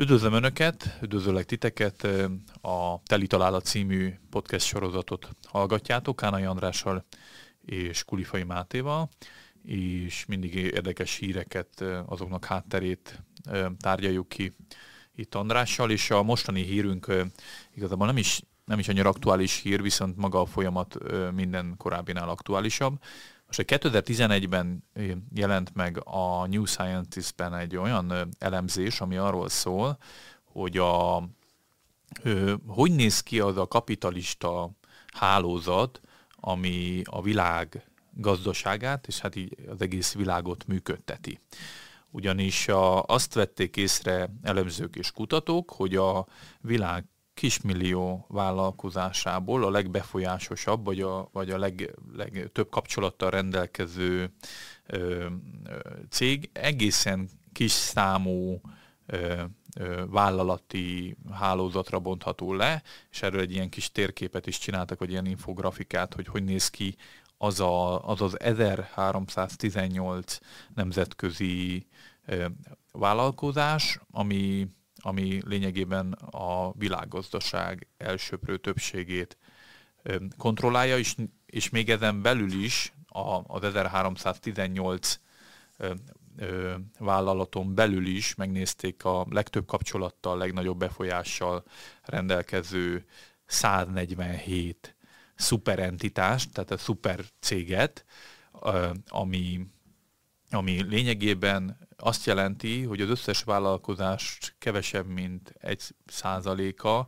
Üdvözlöm Önöket, üdvözöllek titeket, a Teli Találat című podcast sorozatot hallgatjátok Kánai Andrással és Kulifai Mátéval, és mindig érdekes híreket, azoknak hátterét tárgyaljuk ki itt Andrással, és a mostani hírünk igazából nem is, nem is annyira aktuális hír, viszont maga a folyamat minden korábbinál aktuálisabb. Most 2011-ben jelent meg a New Scientist-ben egy olyan elemzés, ami arról szól, hogy a, hogy néz ki az a kapitalista hálózat, ami a világ gazdaságát, és hát így az egész világot működteti. Ugyanis a, azt vették észre elemzők és kutatók, hogy a világ kismillió vállalkozásából a legbefolyásosabb, vagy a, vagy a leg, legtöbb kapcsolattal rendelkező ö, cég egészen kis számú ö, ö, vállalati hálózatra bontható le, és erről egy ilyen kis térképet is csináltak, vagy ilyen infografikát, hogy hogy néz ki az a, az, az 1318 nemzetközi ö, vállalkozás, ami ami lényegében a világgazdaság elsőprő többségét kontrollálja, és, és még ezen belül is a, az 1318 vállalaton belül is megnézték a legtöbb kapcsolattal, legnagyobb befolyással rendelkező 147 szuperentitást, tehát a szuper céget, ami, ami lényegében azt jelenti, hogy az összes vállalkozást kevesebb, mint egy százaléka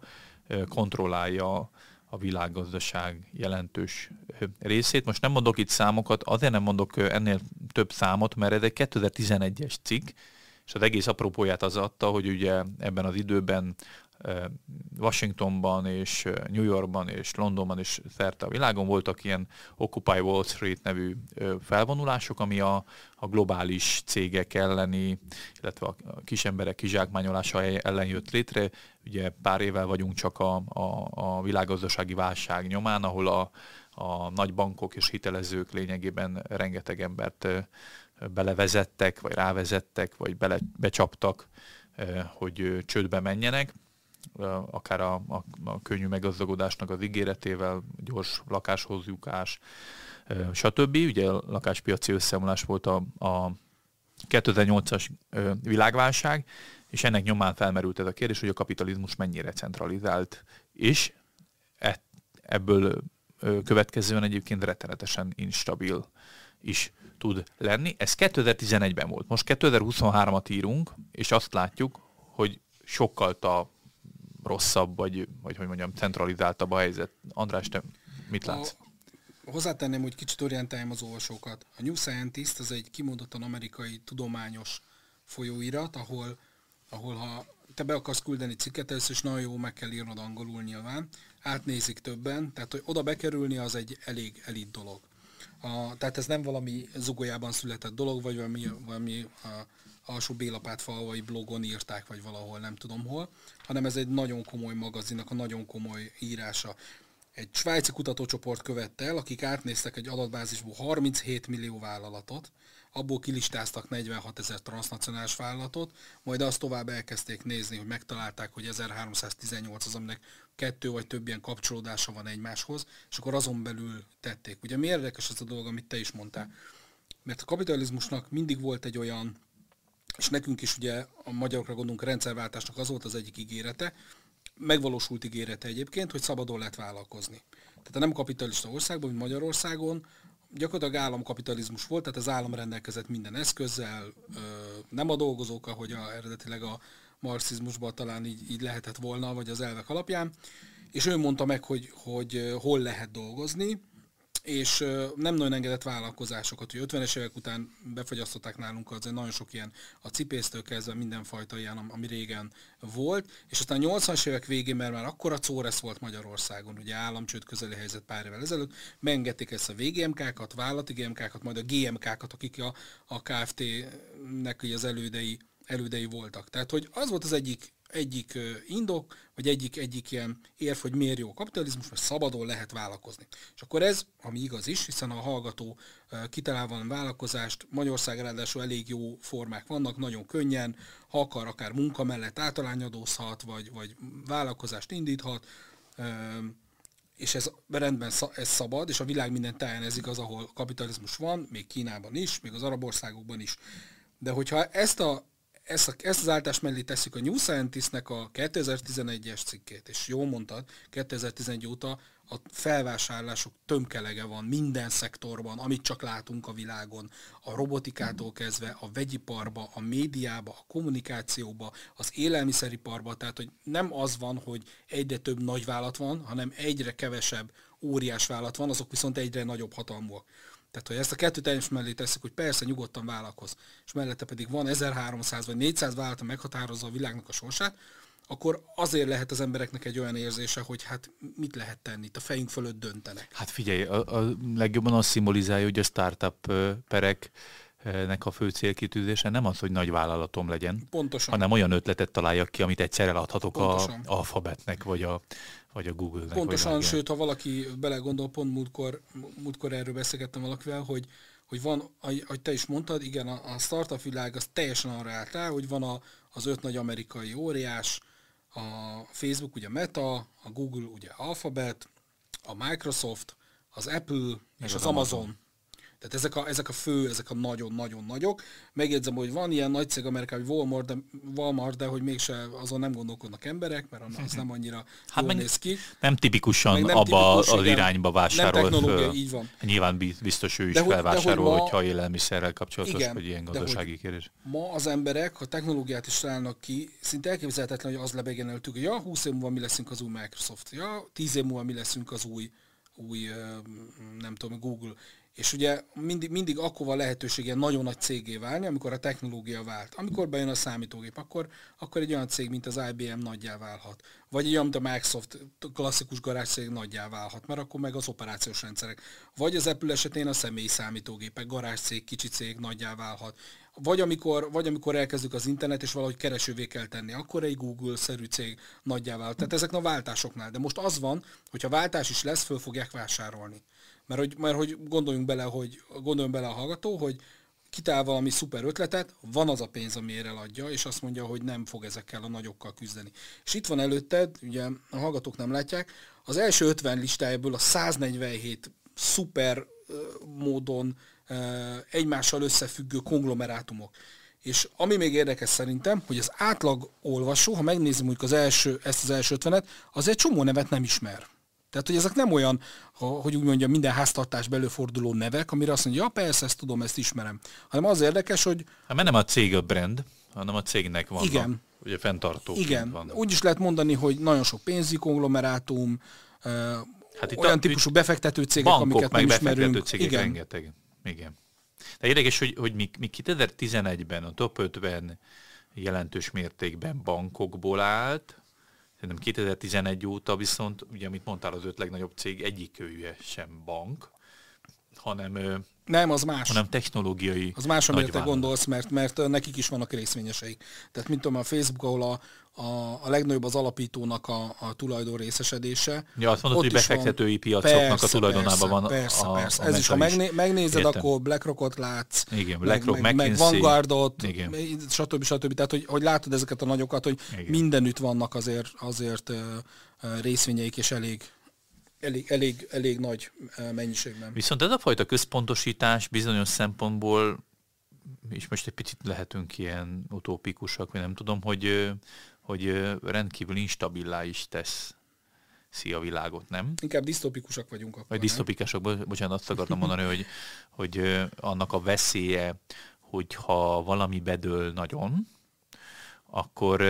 kontrollálja a világgazdaság jelentős részét. Most nem mondok itt számokat, azért nem mondok ennél több számot, mert ez egy 2011-es cikk, és az egész apropóját az adta, hogy ugye ebben az időben Washingtonban és New Yorkban és Londonban és szerte a világon voltak ilyen Occupy Wall Street nevű felvonulások, ami a, a globális cégek elleni, illetve a kis emberek kizsákmányolása ellen jött létre. Ugye pár évvel vagyunk csak a, a, a világgazdasági válság nyomán, ahol a, a nagy bankok és hitelezők lényegében rengeteg embert belevezettek, vagy rávezettek, vagy bele, becsaptak, hogy csődbe menjenek akár a, a, a könnyű meggazdagodásnak az ígéretével, gyors lakáshoz jutás, stb. Ugye a lakáspiaci összeomlás volt a, a 2008-as világválság, és ennek nyomán felmerült ez a kérdés, hogy a kapitalizmus mennyire centralizált, és e, ebből következően egyébként rettenetesen instabil is tud lenni. Ez 2011-ben volt. Most 2023-at írunk, és azt látjuk, hogy sokkal a rosszabb, vagy, vagy hogy mondjam, centralizáltabb a helyzet. András, te mit látsz? A, hozzátenném, hogy kicsit orientáljam az olvasókat. A New Scientist az egy kimondottan amerikai tudományos folyóirat, ahol, ahol ha te be akarsz küldeni cikket, először is nagyon jó meg kell írnod angolul nyilván, átnézik többen, tehát hogy oda bekerülni az egy elég elit dolog. A, tehát ez nem valami zugolyában született dolog, vagy valami, valami a, alsó Bélapát falvai blogon írták, vagy valahol nem tudom hol, hanem ez egy nagyon komoly magazinnak a nagyon komoly írása. Egy svájci kutatócsoport követte el, akik átnéztek egy adatbázisból 37 millió vállalatot, abból kilistáztak 46 ezer transnacionális vállalatot, majd azt tovább elkezdték nézni, hogy megtalálták, hogy 1318 az, aminek kettő vagy több ilyen kapcsolódása van egymáshoz, és akkor azon belül tették. Ugye mi érdekes ez a dolog, amit te is mondtál? Mert a kapitalizmusnak mindig volt egy olyan és nekünk is ugye a magyarokra gondolunk a rendszerváltásnak az volt az egyik ígérete, megvalósult ígérete egyébként, hogy szabadon lehet vállalkozni. Tehát a nem kapitalista országban, mint Magyarországon, gyakorlatilag államkapitalizmus volt, tehát az állam rendelkezett minden eszközzel, nem a dolgozók, ahogy a, eredetileg a marxizmusban talán így, így lehetett volna, vagy az elvek alapján, és ő mondta meg, hogy, hogy hol lehet dolgozni, és nem nagyon engedett vállalkozásokat, hogy 50-es évek után befagyasztották nálunk az nagyon sok ilyen a cipésztől kezdve mindenfajta ilyen, ami régen volt, és aztán a 80-as évek végén, mert már akkor a Córesz volt Magyarországon, ugye államcsőd közeli helyzet pár évvel ezelőtt, megengedték ezt a VGMK-kat, vállalati GMK-kat, majd a GMK-kat, akik a, a KFT-nek az elődei elődei voltak. Tehát, hogy az volt az egyik egyik indok, vagy egyik, egyik ilyen érv, hogy miért jó a kapitalizmus, mert szabadon lehet vállalkozni. És akkor ez, ami igaz is, hiszen a hallgató kitalál van vállalkozást, Magyarország ráadásul elég jó formák vannak, nagyon könnyen, ha akar, akár munka mellett általányadózhat, vagy, vagy vállalkozást indíthat, és ez rendben ez szabad, és a világ minden táján ez igaz, ahol kapitalizmus van, még Kínában is, még az arab országokban is. De hogyha ezt a ezt, a, ezt az áltás mellé tesszük a New Scientist-nek a 2011-es cikkét, és jól mondtad, 2011 óta a felvásárlások tömkelege van minden szektorban, amit csak látunk a világon, a robotikától kezdve, a vegyiparba, a médiába, a kommunikációba, az élelmiszeriparba, tehát hogy nem az van, hogy egyre több nagyvállalat van, hanem egyre kevesebb óriás vállalat van, azok viszont egyre nagyobb hatalmúak. Tehát, hogy ezt a kettőt egymás mellé teszik, hogy persze nyugodtan vállalkoz, és mellette pedig van 1300 vagy 400 vállalat meghatározza a világnak a sorsát, akkor azért lehet az embereknek egy olyan érzése, hogy hát mit lehet tenni, itt a fejünk fölött döntenek. Hát figyelj, a, a legjobban azt szimbolizálja, hogy a startup perek nek a fő célkitűzése nem az, hogy nagy vállalatom legyen, Pontosan. hanem olyan ötletet találjak ki, amit egyszer eladhatok Pontosan. a Alphabetnek, vagy a, vagy a Google-nek. Pontosan, vagy sőt, ha valaki belegondol, pont múltkor, múltkor erről beszélgettem valakivel, hogy, hogy van, ahogy te is mondtad, igen, a, a startup világ az teljesen arra állt rá, hogy van a, az öt nagy amerikai óriás, a Facebook ugye Meta, a Google ugye Alphabet, a Microsoft, az Apple és az, az Amazon. Amazon. Tehát ezek a, ezek a fő, ezek a nagyon-nagyon nagyok. Megjegyzem, hogy van ilyen nagy cég Amerikában, hogy Walmart, de, Walmart, de hogy mégse azon nem gondolkodnak emberek, mert az nem annyira hát jól néz ki. Nem tipikusan nem abba tipikus, az igen, irányba vásárol. Nem technológia, így van. Nyilván biztos ő is de, felvásárol, de, hogy ma, hogyha élelmiszerrel kapcsolatos, igen, vagy ilyen gazdasági kérdés. Ma az emberek, ha technológiát is találnak ki, szinte elképzelhetetlen, hogy az lebegjen előttük, hogy ja, 20 év múlva mi leszünk az új Microsoft, ja, 10 év múlva mi leszünk az új, új nem tudom, Google. És ugye mindig, mindig akkor van lehetősége nagyon nagy cégé válni, amikor a technológia vált. Amikor bejön a számítógép, akkor, akkor egy olyan cég, mint az IBM nagyjá válhat. Vagy egy olyan, mint a Microsoft klasszikus cég nagyjá válhat, mert akkor meg az operációs rendszerek. Vagy az Apple esetén a személyi számítógépek, cég, kicsi cég nagyjá válhat. Vagy amikor, vagy amikor elkezdjük az internet, és valahogy keresővé kell tenni, akkor egy Google-szerű cég nagyjá válhat. Tehát ezek a váltásoknál. De most az van, hogyha váltás is lesz, föl fogják vásárolni. Mert hogy, mert hogy gondoljunk bele, hogy gondoljunk bele a hallgató, hogy kitál valami szuper ötletet, van az a pénz, amiért eladja, és azt mondja, hogy nem fog ezekkel a nagyokkal küzdeni. És itt van előtted, ugye a hallgatók nem látják, az első 50 listájából a 147 szuper módon egymással összefüggő konglomerátumok. És ami még érdekes szerintem, hogy az átlag olvasó, ha megnézem mondjuk az első, ezt az első ötvenet, az egy csomó nevet nem ismer. Tehát, hogy ezek nem olyan, hogy úgy mondja, minden háztartás belőforduló nevek, amire azt mondja, ja persze, ezt tudom, ezt ismerem. Hanem az érdekes, hogy... Hát mert nem a cég a brand, hanem a cégnek van. Igen. Ugye fenntartó. Igen. Van. Úgy is lehet mondani, hogy nagyon sok pénzi konglomerátum, hát itt olyan a, típusú befektető cégek, bankok, amiket meg nem ismerünk. befektető cégek Igen. rengeteg. Igen. De érdekes, hogy, hogy mi, mi 2011-ben a top 50 jelentős mértékben bankokból állt, Szerintem 2011 óta viszont, ugye amit mondtál, az öt legnagyobb cég egyik ője sem bank, hanem nem, az más. Hanem technológiai. Az más, amire te gondolsz, mert, mert nekik is vannak részvényeseik. Tehát, mint tudom, a Facebook, ahol a, a, a legnagyobb az alapítónak a, a tulajdon részesedése. Ja, azt mondod, hogy befektetői piacoknak persze, a tulajdonában persze, van persze, a, persze. A Ez is, ha megné, megnézed, Értem. akkor BlackRockot látsz, Igen, BlackRock, meg, meg, meg Vanguardot, Igen. stb. stb. Tehát, hogy, hogy látod ezeket a nagyokat, hogy Igen. mindenütt vannak azért, azért részvényeik, és elég elég, elég, elég nagy mennyiségben. Viszont ez a fajta központosítás bizonyos szempontból, és most egy picit lehetünk ilyen utópikusak, vagy nem tudom, hogy, hogy rendkívül instabilá is tesz szia világot, nem? Inkább disztopikusak vagyunk akkor. Vagy disztopikusak, bocsánat, azt akartam mondani, hogy, hogy annak a veszélye, hogyha valami bedől nagyon, akkor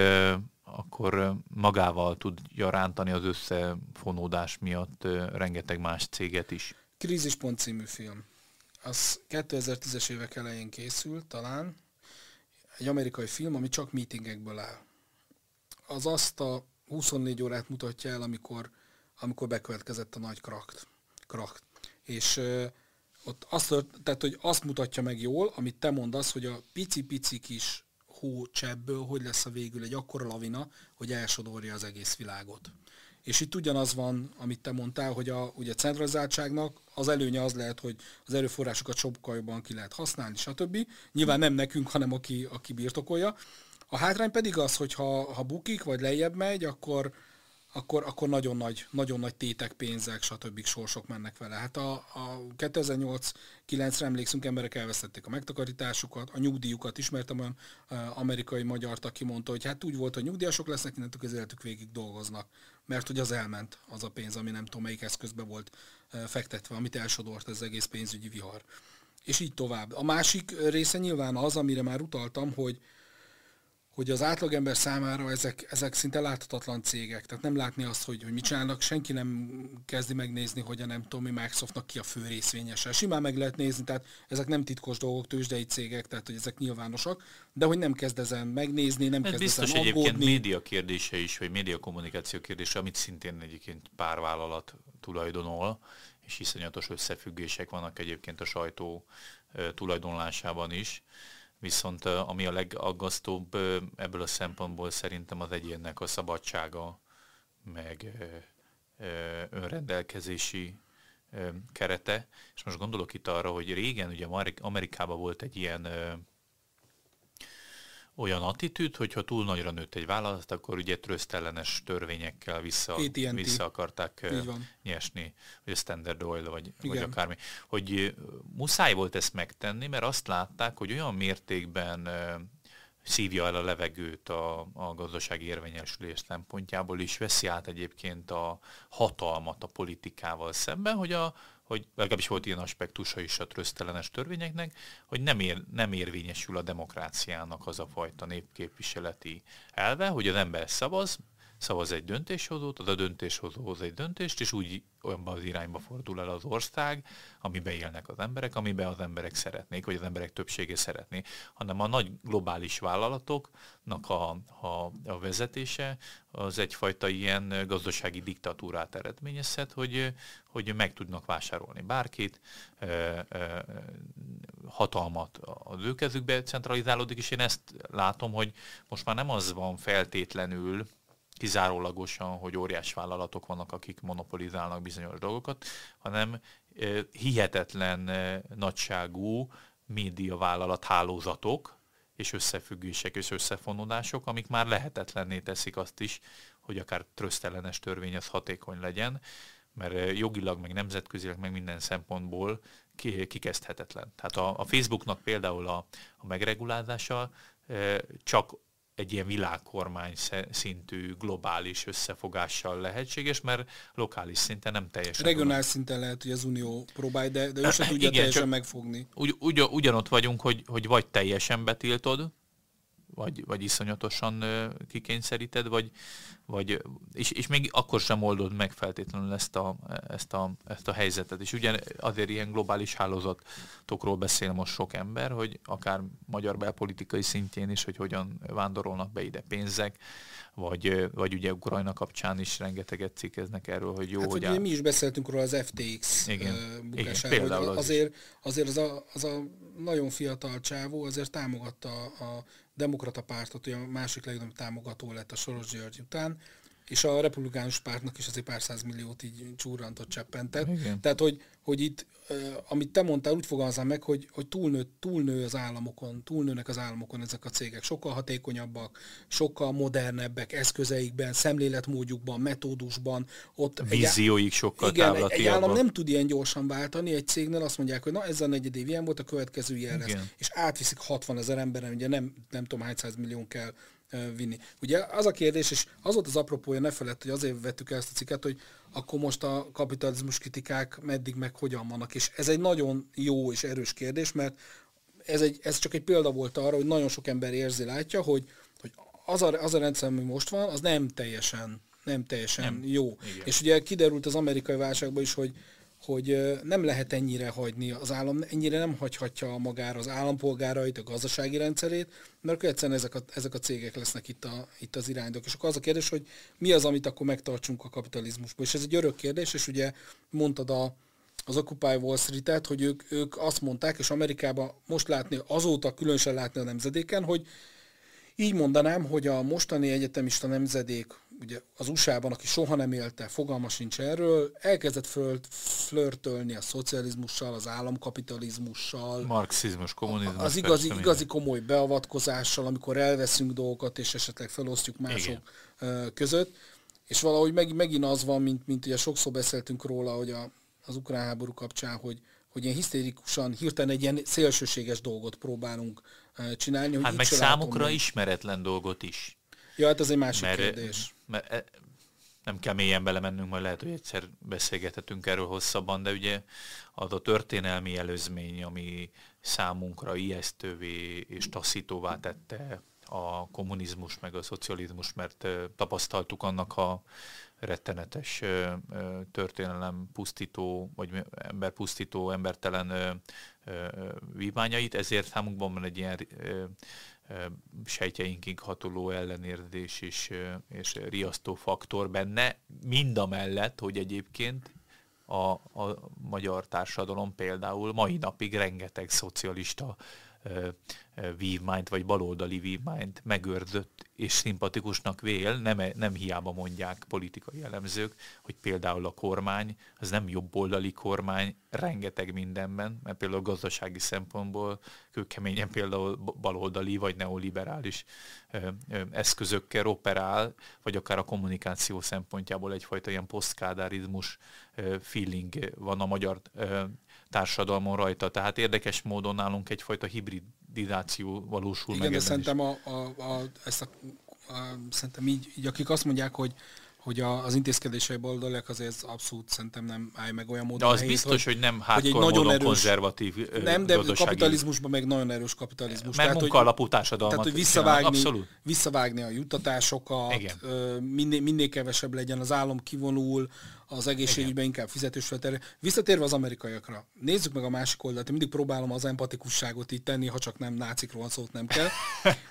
akkor magával tudja rántani az összefonódás miatt rengeteg más céget is. Krízispont című film. Az 2010-es évek elején készült talán. Egy amerikai film, ami csak meetingekből áll. Az azt a 24 órát mutatja el, amikor, amikor bekövetkezett a nagy krakt. krakt. És ö, ott azt, tehát, hogy azt mutatja meg jól, amit te mondasz, hogy a pici-pici kis hócsebből hogy lesz a végül egy akkora lavina, hogy elsodorja az egész világot. És itt ugyanaz van, amit te mondtál, hogy a ugye centralizáltságnak az előnye az lehet, hogy az erőforrásokat sokkal jobban ki lehet használni, stb. Nyilván nem nekünk, hanem aki, aki birtokolja. A hátrány pedig az, hogy ha, ha bukik, vagy lejjebb megy, akkor, akkor, akkor nagyon, nagy, nagyon nagy tétek, pénzek, stb. sorsok mennek vele. Hát a, a 2008-9-re emlékszünk, emberek elvesztették a megtakarításukat, a nyugdíjukat. Ismertem olyan amerikai magyar, aki mondta, hogy hát úgy volt, hogy nyugdíjasok lesznek, innentől az életük végig dolgoznak. Mert hogy az elment az a pénz, ami nem tudom melyik eszközbe volt fektetve, amit elsodort ez egész pénzügyi vihar. És így tovább. A másik része nyilván az, amire már utaltam, hogy, hogy az átlagember számára ezek, ezek szinte láthatatlan cégek. Tehát nem látni azt, hogy, hogy mit csinálnak, senki nem kezdi megnézni, hogy a nem tudom, mi Microsoftnak ki a fő részvényese. Simán meg lehet nézni, tehát ezek nem titkos dolgok, tőzsdei cégek, tehát hogy ezek nyilvánosak, de hogy nem kezd ezen megnézni, nem kezd biztos ezen aggódni. egyébként média kérdése is, vagy média kommunikáció kérdése, amit szintén egyébként pár vállalat tulajdonol, és iszonyatos összefüggések vannak egyébként a sajtó tulajdonlásában is Viszont ami a legaggasztóbb ebből a szempontból szerintem az egyénnek a szabadsága, meg önrendelkezési kerete. És most gondolok itt arra, hogy régen ugye Amerikában volt egy ilyen olyan attitűd, hogy ha túl nagyra nőtt egy vállalat, akkor ugye trösztellenes törvényekkel vissza, vissza akarták nyesni, vagy a Standard Oil, vagy, vagy akármi. Hogy muszáj volt ezt megtenni, mert azt látták, hogy olyan mértékben szívja el a levegőt a, a gazdasági érvényesülés szempontjából is, veszi át egyébként a hatalmat a politikával szemben, hogy a, hogy legalábbis volt ilyen aspektusa is a trösztelenes törvényeknek, hogy nem, ér, nem érvényesül a demokráciának az a fajta népképviseleti elve, hogy az ember szavaz, szavaz egy döntéshozót, az a döntéshozó hoz egy döntést, és úgy olyanban az irányba fordul el az ország, amiben élnek az emberek, amiben az emberek szeretnék, vagy az emberek többsége szeretné, hanem a nagy globális vállalatoknak a, a, a vezetése az egyfajta ilyen gazdasági diktatúrát eredményezhet, hogy, hogy meg tudnak vásárolni bárkit, hatalmat az ő kezükbe centralizálódik, és én ezt látom, hogy most már nem az van feltétlenül, kizárólagosan, hogy óriás vállalatok vannak, akik monopolizálnak bizonyos dolgokat, hanem hihetetlen nagyságú médiavállalat hálózatok és összefüggések és összefonódások, amik már lehetetlenné teszik azt is, hogy akár trösztellenes törvény az hatékony legyen, mert jogilag, meg nemzetközileg, meg minden szempontból kikezdhetetlen. Tehát a, a Facebooknak például a, a megregulázása csak egy ilyen világkormány szintű globális összefogással lehetséges, mert lokális szinten nem teljesen. Regionális szinten lehet, hogy az Unió próbálja, de, de ő sem tudja Igen, teljesen megfogni. Ugy, ugy, ugyanott vagyunk, hogy, hogy vagy teljesen betiltod, vagy, vagy iszonyatosan kikényszeríted, vagy, vagy és, és még akkor sem oldod meg feltétlenül ezt a, ezt a, ezt a helyzetet. És ugye azért ilyen globális hálózatokról beszél most sok ember, hogy akár magyar belpolitikai szintjén is, hogy hogyan vándorolnak be ide pénzek, vagy, vagy ugye Ukrajna kapcsán is rengeteget cikkeznek erről, hogy jó, hát, hogy... Ugye mi is beszéltünk róla az FTX igen, bukásáról, igen, hogy azért, azért az, a, az a nagyon fiatal csávó azért támogatta a demokrata pártot, hogy a másik legnagyobb támogató lett a Soros György után, és a republikánus pártnak is azért pár milliót így csúrantott cseppentett. Igen. Tehát, hogy, hogy itt, amit te mondtál, úgy fogalmazám meg, hogy, hogy túlnő, túlnő az államokon, túlnőnek az államokon ezek a cégek. Sokkal hatékonyabbak, sokkal modernebbek eszközeikben, szemléletmódjukban, metódusban. Ott Vízióik egy, sokkal igen, egy, egy állam nem tud ilyen gyorsan váltani, egy cégnél azt mondják, hogy na ez a negyed év ilyen volt, a következő ilyen lesz. És átviszik 60 ezer emberen, ugye nem, nem tudom hány millió kell vinni. Ugye az a kérdés, és az volt az apropója, ne felett, hogy azért vettük el ezt a cikket, hogy akkor most a kapitalizmus kritikák meddig meg hogyan vannak. És ez egy nagyon jó és erős kérdés, mert ez, egy, ez csak egy példa volt arra, hogy nagyon sok ember érzi, látja, hogy, hogy az, a, az a rendszer, ami most van, az nem teljesen, nem teljesen nem. jó. Igen. És ugye kiderült az amerikai válságban is, hogy hogy nem lehet ennyire hagyni, az állam ennyire nem hagyhatja magára az állampolgárait, a gazdasági rendszerét, mert akkor egyszerűen ezek a, ezek a cégek lesznek itt, a, itt az irányok. És akkor az a kérdés, hogy mi az, amit akkor megtartsunk a kapitalizmusból. És ez egy örök kérdés, és ugye mondtad a, az Occupy Wall Street-et, hogy ők, ők azt mondták, és Amerikában most látni, azóta különösen látni a nemzedéken, hogy Így mondanám, hogy a mostani egyetemista nemzedék, ugye az USA-ban, aki soha nem élte, fogalma sincs erről, elkezdett föl, flörtölni a szocializmussal, az államkapitalizmussal. Marxizmus, kommunizmus. Az igazi, igazi komoly beavatkozással, amikor elveszünk dolgokat, és esetleg felosztjuk mások Igen. között. És valahogy meg, megint az van, mint, mint ugye sokszor beszéltünk róla, hogy a, az ukrán háború kapcsán, hogy, hogy ilyen hisztérikusan, hirtelen egy ilyen szélsőséges dolgot próbálunk csinálni. Hogy hát meg számukra meg. ismeretlen dolgot is. Ja, hát ez egy másik mert, kérdés. Mert e, nem kell mélyen belemennünk, majd lehet, hogy egyszer beszélgethetünk erről hosszabban, de ugye az a történelmi előzmény, ami számunkra ijesztővé és taszítóvá tette a kommunizmus meg a szocializmus, mert tapasztaltuk annak a rettenetes történelem pusztító, vagy emberpusztító, embertelen vívmányait, ezért számunkban van egy ilyen sejtjeinkig hatoló ellenérzés és, és riasztó faktor benne, mind a mellett, hogy egyébként a, a magyar társadalom például mai napig rengeteg szocialista vívmányt, vagy baloldali vívmányt megőrzött és szimpatikusnak vél, nem, nem hiába mondják politikai elemzők, hogy például a kormány, az nem jobboldali kormány rengeteg mindenben, mert például gazdasági szempontból kőkeményen például baloldali vagy neoliberális eszközökkel operál, vagy akár a kommunikáció szempontjából egyfajta ilyen posztkádárizmus feeling van a magyar társadalmon rajta. Tehát érdekes módon nálunk egyfajta hibridizáció valósul Igen, meg. Igen, szerintem, a, a, a, ezt a, a, szerintem így, így, akik azt mondják, hogy hogy a, az intézkedései baloldaliak azért abszolút szerintem nem állj meg olyan módon. De az helyét, biztos, hogy, hogy nem hogy egy nagyon erős, konzervatív Nem, de gazdasági... kapitalizmusban meg nagyon erős kapitalizmus. Mert munka alapú társadalmat. Tehát, hogy visszavágni, abszolút. visszavágni a juttatásokat, minél, minél kevesebb legyen, az állam kivonul, az egészségügyben inkább fizetős felterre. Visszatérve az amerikaiakra, nézzük meg a másik oldalt. Én mindig próbálom az empatikusságot itt tenni, ha csak nem nácikról szót nem kell.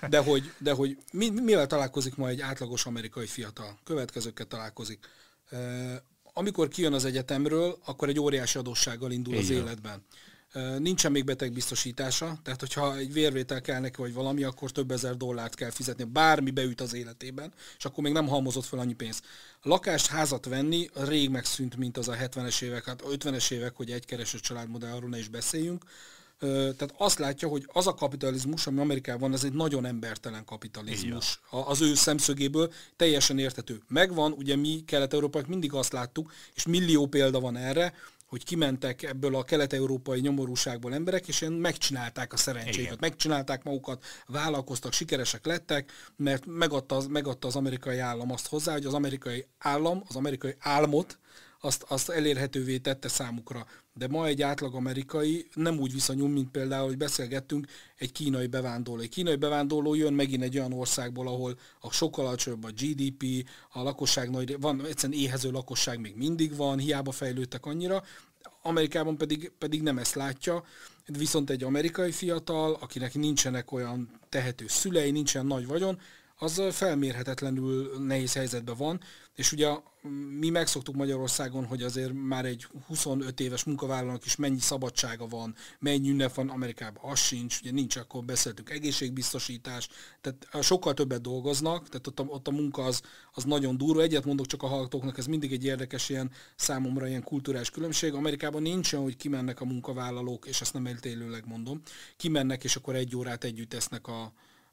De hogy, de hogy mi, mivel találkozik ma egy átlagos amerikai fiatal? Következőkkel találkozik. Amikor kijön az egyetemről, akkor egy óriási adóssággal indul Igen. az életben. Nincsen még betegbiztosítása, tehát hogyha egy vérvétel kell neki, vagy valami, akkor több ezer dollárt kell fizetni, bármi beüt az életében, és akkor még nem halmozott fel annyi pénzt. A lakást, házat venni rég megszűnt, mint az a 70-es évek, hát 50-es évek, hogy egy kereső családmodell, arról ne is beszéljünk. Tehát azt látja, hogy az a kapitalizmus, ami Amerikában van, ez egy nagyon embertelen kapitalizmus. Az ő szemszögéből teljesen értető. Megvan, ugye mi kelet-európaiak mindig azt láttuk, és millió példa van erre, hogy kimentek ebből a kelet-európai nyomorúságból emberek, és ilyen megcsinálták a szerencséket, megcsinálták magukat, vállalkoztak, sikeresek lettek, mert megadta az, megadta az amerikai állam azt hozzá, hogy az amerikai állam, az amerikai álmot, azt, azt elérhetővé tette számukra. De ma egy átlag amerikai nem úgy viszonyul, mint például, hogy beszélgettünk, egy kínai bevándorló. Egy kínai bevándorló jön megint egy olyan országból, ahol a sokkal alacsonyabb a GDP, a lakosság nagy, van egyszerűen éhező lakosság még mindig van, hiába fejlődtek annyira, Amerikában pedig, pedig nem ezt látja, viszont egy amerikai fiatal, akinek nincsenek olyan tehető szülei, nincsen nagy vagyon, az felmérhetetlenül nehéz helyzetben van, és ugye mi megszoktuk Magyarországon, hogy azért már egy 25 éves munkavállalónak is mennyi szabadsága van, mennyi ünnep van, Amerikában az sincs, ugye nincs, akkor beszéltünk egészségbiztosítás, tehát sokkal többet dolgoznak, tehát ott a, ott a munka az, az nagyon durva. Egyet mondok csak a hallgatóknak, ez mindig egy érdekes ilyen számomra ilyen kulturális különbség. Amerikában nincs olyan, hogy kimennek a munkavállalók, és ezt nem eltélőleg mondom, kimennek, és akkor egy órát együtt esznek a,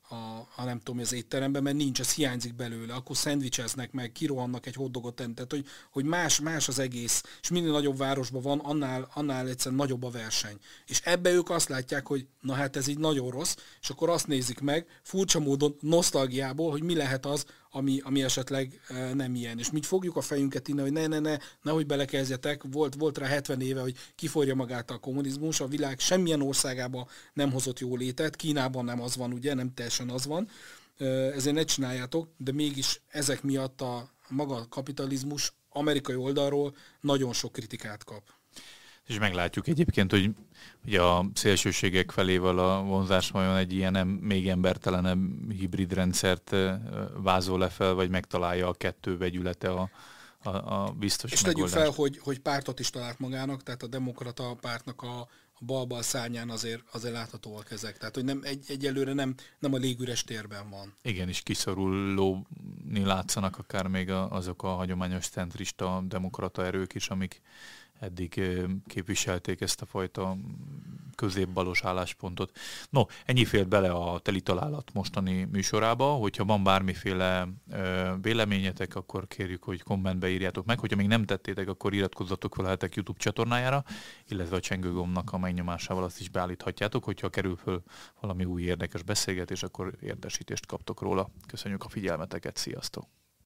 a, a nem tudom, az étteremben, mert nincs, ez hiányzik belőle, akkor szendvicseznek meg, kirohannak egy hotdogot tenni, tehát hogy, hogy más, más az egész, és minél nagyobb városban van, annál, annál egyszerűen nagyobb a verseny. És ebbe ők azt látják, hogy na hát ez így nagyon rossz, és akkor azt nézik meg, furcsa módon, nosztalgiából, hogy mi lehet az, ami, ami esetleg e, nem ilyen. És mit fogjuk a fejünket innen, hogy ne, ne, ne, nehogy belekezdjetek, volt, volt rá 70 éve, hogy kiforja magát a kommunizmus, a világ semmilyen országában nem hozott jó létet, Kínában nem az van, ugye, nem teljesen az van, ezért ne csináljátok, de mégis ezek miatt a maga a kapitalizmus amerikai oldalról nagyon sok kritikát kap. És meglátjuk egyébként, hogy ugye a szélsőségek felével a vonzás vajon egy ilyen még embertelenebb hibrid rendszert vázol le fel, vagy megtalálja a kettő vegyülete a, a, a biztos És tegyük fel, hogy, hogy pártot is talált magának, tehát a demokrata pártnak a, a bal-bal szárnyán azért, azért láthatóak ezek. Tehát, hogy nem, egy, egyelőre nem, nem a légüres térben van. Igen, és kiszorulóni látszanak akár még azok a hagyományos centrista demokrata erők is, amik eddig képviselték ezt a fajta középbalos álláspontot. No, ennyi félt bele a teli találat mostani műsorába, hogyha van bármiféle ö, véleményetek, akkor kérjük, hogy kommentbe írjátok meg, hogyha még nem tettétek, akkor iratkozzatok fel a hetek YouTube csatornájára, illetve a csengőgomnak a megnyomásával azt is beállíthatjátok, hogyha kerül föl valami új érdekes beszélgetés, akkor értesítést kaptok róla. Köszönjük a figyelmeteket, sziasztok!